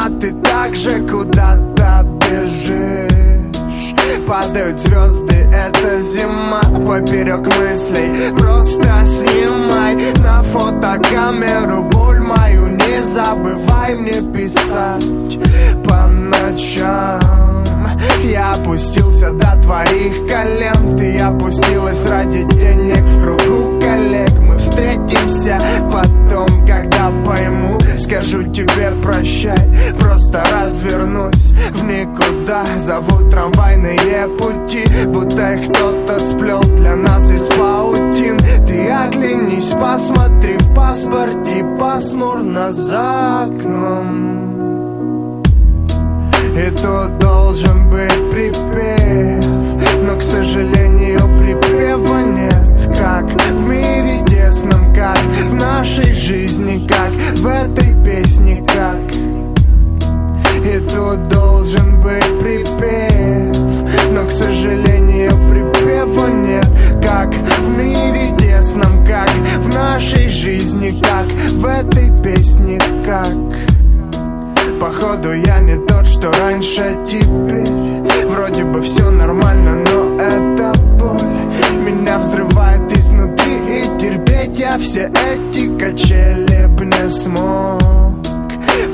этаже А ты так же куда-то бежишь? Падают звезды, это зима Поперек мыслей. Просто снимай на фотокамеру боль мою Не забывай мне писать по ночам. Я опустился до твоих колен Ты опустилась ради денег развернусь в никуда. Зовут трамвайные пути, будто их кто-то сплел для нас из паутин. Ты оглянись, посмотри в паспорте пасмурно за окном. И тут должен быть припев Но, к сожалению, припева нет. Как в мире тесном, как в нашей жизни Как в этой жизни Как? В этой песне, как? Походу я не тот, что раньше теперь. Вроде бы все нормально, но это боль. Меня взрывает изнутри и терпеть я все эти качели б не смог.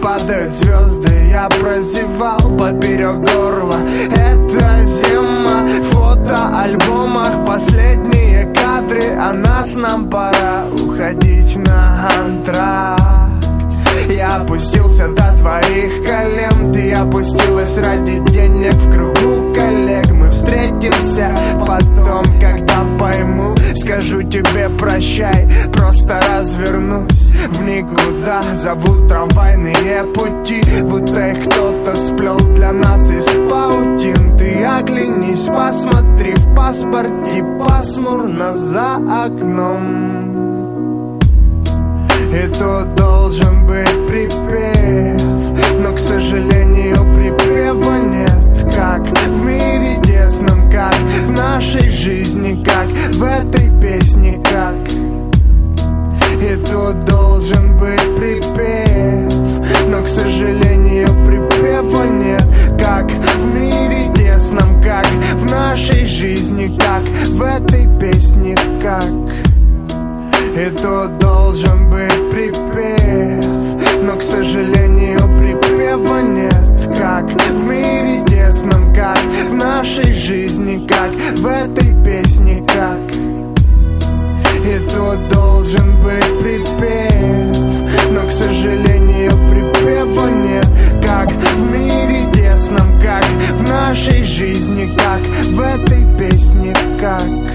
Падают звезды, я прозевал поперек горла. Это зима, в фотоальбомах. Последние кадры А нас нам пора опустилась ради денег в кругу коллег. Мы встретимся потом, когда пойму. Скажу тебе прощай, просто развернусь в никуда. Зовут трамвайные пути, будто их кто-то сплел для нас из паутин. Ты оглянись, посмотри в паспорте пасмурно за окном. И тут должен быть припев в этой песне, как? И тут должен быть припев Но, к сожалению, припева нет. Как в мире тесном, как в нашей жизни Как в этой песне, как? И тут должен быть припев Но, к сожалению, должен быть припев Но, к сожалению, припева нет. Как в мире тесном, как в нашей жизни Как в этой песне, как